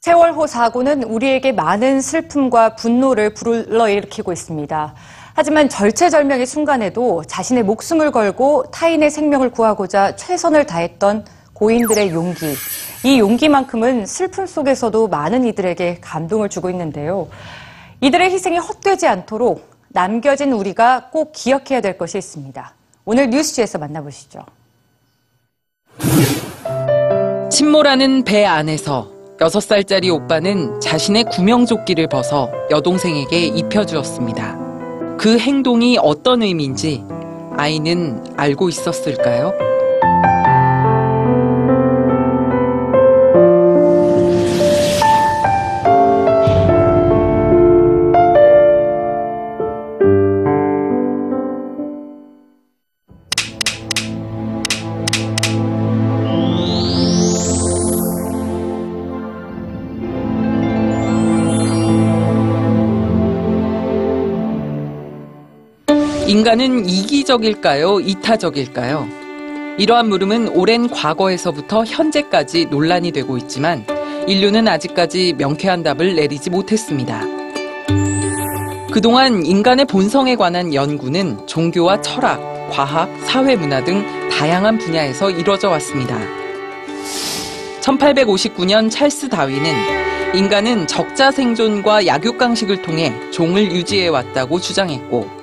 세월호 사고는 우리에게 많은 슬픔과 분노를 불러일으키고 있습니다. 하지만 절체절명의 순간에도 자신의 목숨을 걸고 타인의 생명을 구하고자 최선을 다했던 고인들의 용기. 이 용기만큼은 슬픔 속에서도 많은 이들에게 감동을 주고 있는데요. 이들의 희생이 헛되지 않도록 남겨진 우리가 꼭 기억해야 될 것이 있습니다. 오늘 뉴스지에서 만나보시죠. 침몰하는 배 안에서 6살짜리 오빠는 자신의 구명조끼를 벗어 여동생에게 입혀주었습니다. 그 행동이 어떤 의미인지 아이는 알고 있었을까요? 인간은 이기적일까요? 이타적일까요? 이러한 물음은 오랜 과거에서부터 현재까지 논란이 되고 있지만 인류는 아직까지 명쾌한 답을 내리지 못했습니다. 그동안 인간의 본성에 관한 연구는 종교와 철학, 과학, 사회문화 등 다양한 분야에서 이루어져 왔습니다. 1859년 찰스 다윈은 인간은 적자 생존과 약육강식을 통해 종을 유지해 왔다고 주장했고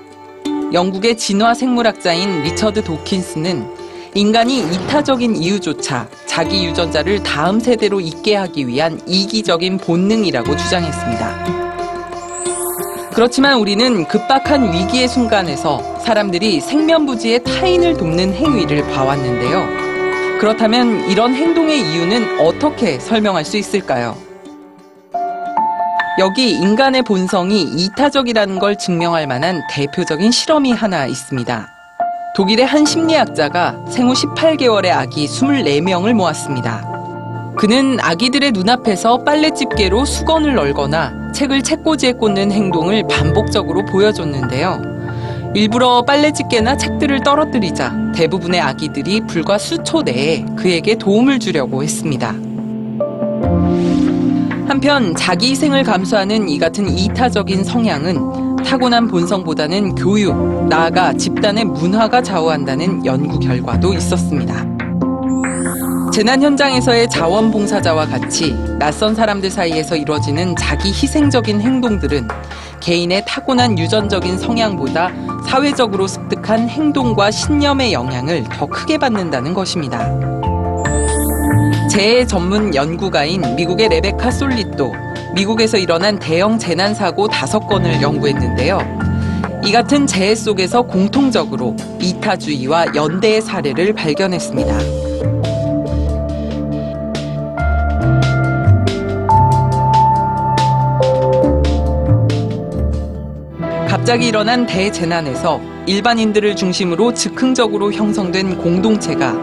영국의 진화 생물학자인 리처드 도킨스는 인간이 이타적인 이유조차 자기 유전자를 다음 세대로 잇게 하기 위한 이기적인 본능이라고 주장했습니다. 그렇지만 우리는 급박한 위기의 순간에서 사람들이 생면부지의 타인을 돕는 행위를 봐왔는데요. 그렇다면 이런 행동의 이유는 어떻게 설명할 수 있을까요? 여기 인간의 본성이 이타적이라는 걸 증명할 만한 대표적인 실험이 하나 있습니다. 독일의 한 심리학자가 생후 18개월의 아기 24명을 모았습니다. 그는 아기들의 눈앞에서 빨래집게로 수건을 널거나 책을 책꽂이에 꽂는 행동을 반복적으로 보여줬는데요. 일부러 빨래집게나 책들을 떨어뜨리자 대부분의 아기들이 불과 수초 내에 그에게 도움을 주려고 했습니다. 한편 자기 희생을 감수하는 이 같은 이타적인 성향은 타고난 본성보다는 교육, 나아가 집단의 문화가 좌우한다는 연구 결과도 있었습니다. 재난 현장에서의 자원봉사자와 같이 낯선 사람들 사이에서 이루어지는 자기 희생적인 행동들은 개인의 타고난 유전적인 성향보다 사회적으로 습득한 행동과 신념의 영향을 더 크게 받는다는 것입니다. 재해 전문 연구가인 미국의 레베카 솔리또, 미국에서 일어난 대형 재난 사고 다섯 건을 연구했는데요. 이 같은 재해 속에서 공통적으로 이타주의와 연대의 사례를 발견했습니다. 갑자기 일어난 대재난에서 일반인들을 중심으로 즉흥적으로 형성된 공동체가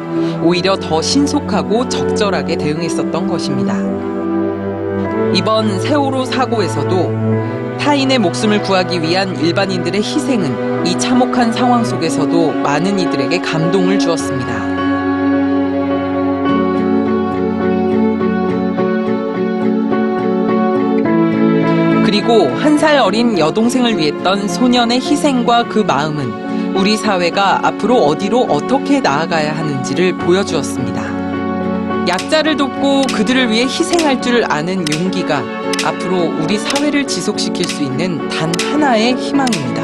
오히려 더 신속하고 적절하게 대응했었던 것입니다. 이번 세월호 사고에서도 타인의 목숨을 구하기 위한 일반인들의 희생은 이 참혹한 상황 속에서도 많은 이들에게 감동을 주었습니다. 그리고 한 살 어린 여동생을 위했던 소년의 희생과 그 마음은 우리 사회가 앞으로 어디로 어떻게 나아가야 하는지를 보여주었습니다. 약자를 돕고 그들을 위해 희생할 줄 아는 용기가 앞으로 우리 사회를 지속시킬 수 있는 단 하나의 희망입니다.